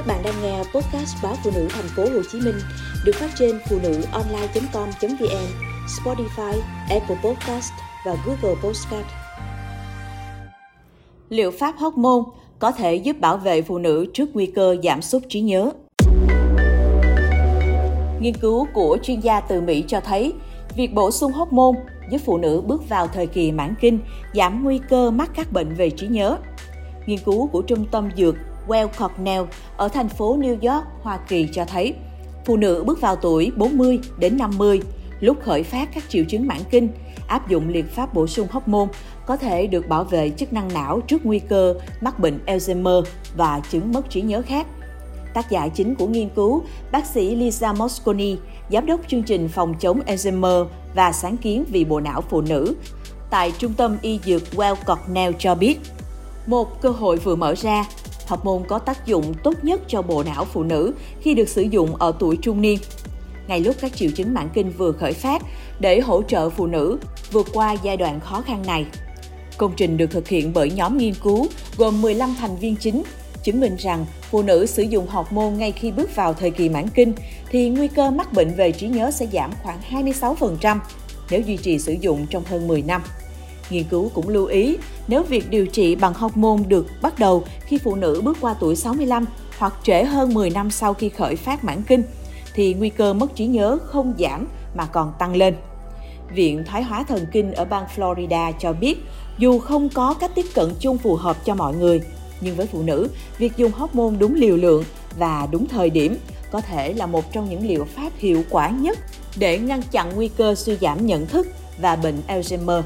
Các bạn đang nghe podcast báo phụ nữ thành phố Hồ Chí Minh được phát trên phụ nữ online.com.vn, Spotify, Apple Podcast và Google Podcast. Liệu pháp hormone có thể giúp bảo vệ phụ nữ trước nguy cơ giảm sút trí nhớ? Nghiên cứu của chuyên gia từ Mỹ cho thấy, việc bổ sung hormone giúp phụ nữ bước vào thời kỳ mãn kinh, giảm nguy cơ mắc các bệnh về trí nhớ. Nghiên cứu của Trung tâm Dược Well Cornell ở thành phố New York, Hoa Kỳ cho thấy, phụ nữ bước vào tuổi 40 đến 50, lúc khởi phát các triệu chứng mãn kinh, áp dụng liệu pháp bổ sung hormone có thể được bảo vệ chức năng não trước nguy cơ mắc bệnh Alzheimer và chứng mất trí nhớ khác. Tác giả chính của nghiên cứu, bác sĩ Lisa Mosconi, giám đốc chương trình phòng chống Alzheimer và sáng kiến vì bộ não phụ nữ tại Trung tâm Y Dược Well Cornell cho biết, một cơ hội vừa mở ra hormone có tác dụng tốt nhất cho bộ não phụ nữ khi được sử dụng ở tuổi trung niên. Ngay lúc các triệu chứng mãn kinh vừa khởi phát để hỗ trợ phụ nữ vượt qua giai đoạn khó khăn này. Công trình được thực hiện bởi nhóm nghiên cứu gồm 15 thành viên chính, chứng minh rằng phụ nữ sử dụng hormone ngay khi bước vào thời kỳ mãn kinh thì nguy cơ mắc bệnh về trí nhớ sẽ giảm khoảng 26% nếu duy trì sử dụng trong hơn 10 năm. Nghiên cứu cũng lưu ý, nếu việc điều trị bằng hormone được bắt đầu khi phụ nữ bước qua tuổi 65 hoặc trễ hơn 10 năm sau khi khởi phát mãn kinh, thì nguy cơ mất trí nhớ không giảm mà còn tăng lên. Viện Thoái hóa Thần kinh ở bang Florida cho biết, dù không có cách tiếp cận chung phù hợp cho mọi người, nhưng với phụ nữ, việc dùng hormone đúng liều lượng và đúng thời điểm có thể là một trong những liệu pháp hiệu quả nhất để ngăn chặn nguy cơ suy giảm nhận thức và bệnh Alzheimer.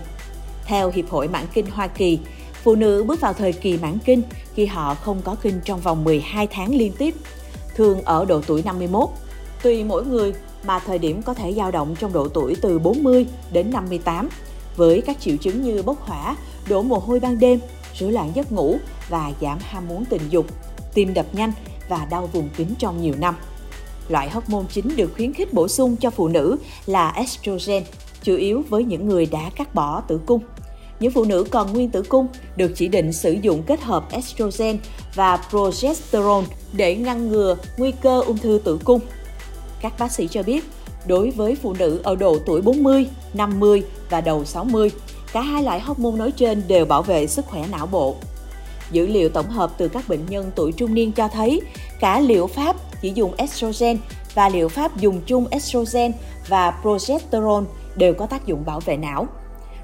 Theo Hiệp hội Mãn kinh Hoa Kỳ, phụ nữ bước vào thời kỳ mãn kinh khi họ không có kinh trong vòng 12 tháng liên tiếp, thường ở độ tuổi 51. Tùy mỗi người mà thời điểm có thể dao động trong độ tuổi từ 40 đến 58, với các triệu chứng như bốc hỏa, đổ mồ hôi ban đêm, rối loạn giấc ngủ và giảm ham muốn tình dục, tim đập nhanh và đau vùng kín trong nhiều năm. Loại hormone chính được khuyến khích bổ sung cho phụ nữ là estrogen, chủ yếu với những người đã cắt bỏ tử cung. Những phụ nữ còn nguyên tử cung được chỉ định sử dụng kết hợp estrogen và progesterone để ngăn ngừa nguy cơ ung thư tử cung. Các bác sĩ cho biết, đối với phụ nữ ở độ tuổi 40, 50 và đầu 60, cả hai loại hormone nói trên đều bảo vệ sức khỏe não bộ. Dữ liệu tổng hợp từ các bệnh nhân tuổi trung niên cho thấy cả liệu pháp chỉ dùng estrogen và liệu pháp dùng chung estrogen và progesterone đều có tác dụng bảo vệ não.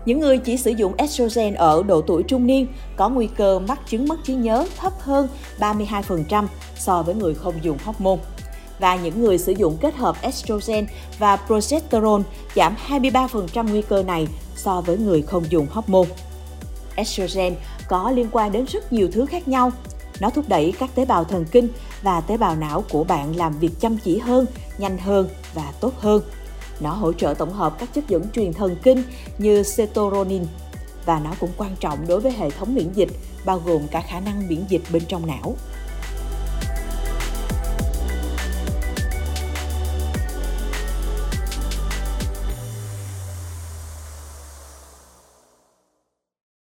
Những người chỉ sử dụng estrogen ở độ tuổi trung niên có nguy cơ mắc chứng mất trí nhớ thấp hơn 32% so với người không dùng hormone. Và những người sử dụng kết hợp estrogen và progesterone giảm 23% nguy cơ này so với người không dùng hormone. Estrogen có liên quan đến rất nhiều thứ khác nhau. Nó thúc đẩy các tế bào thần kinh và tế bào não của bạn làm việc chăm chỉ hơn, nhanh hơn và tốt hơn. Nó hỗ trợ tổng hợp các chất dẫn truyền thần kinh như serotonin và nó cũng quan trọng đối với hệ thống miễn dịch, bao gồm cả khả năng miễn dịch bên trong não.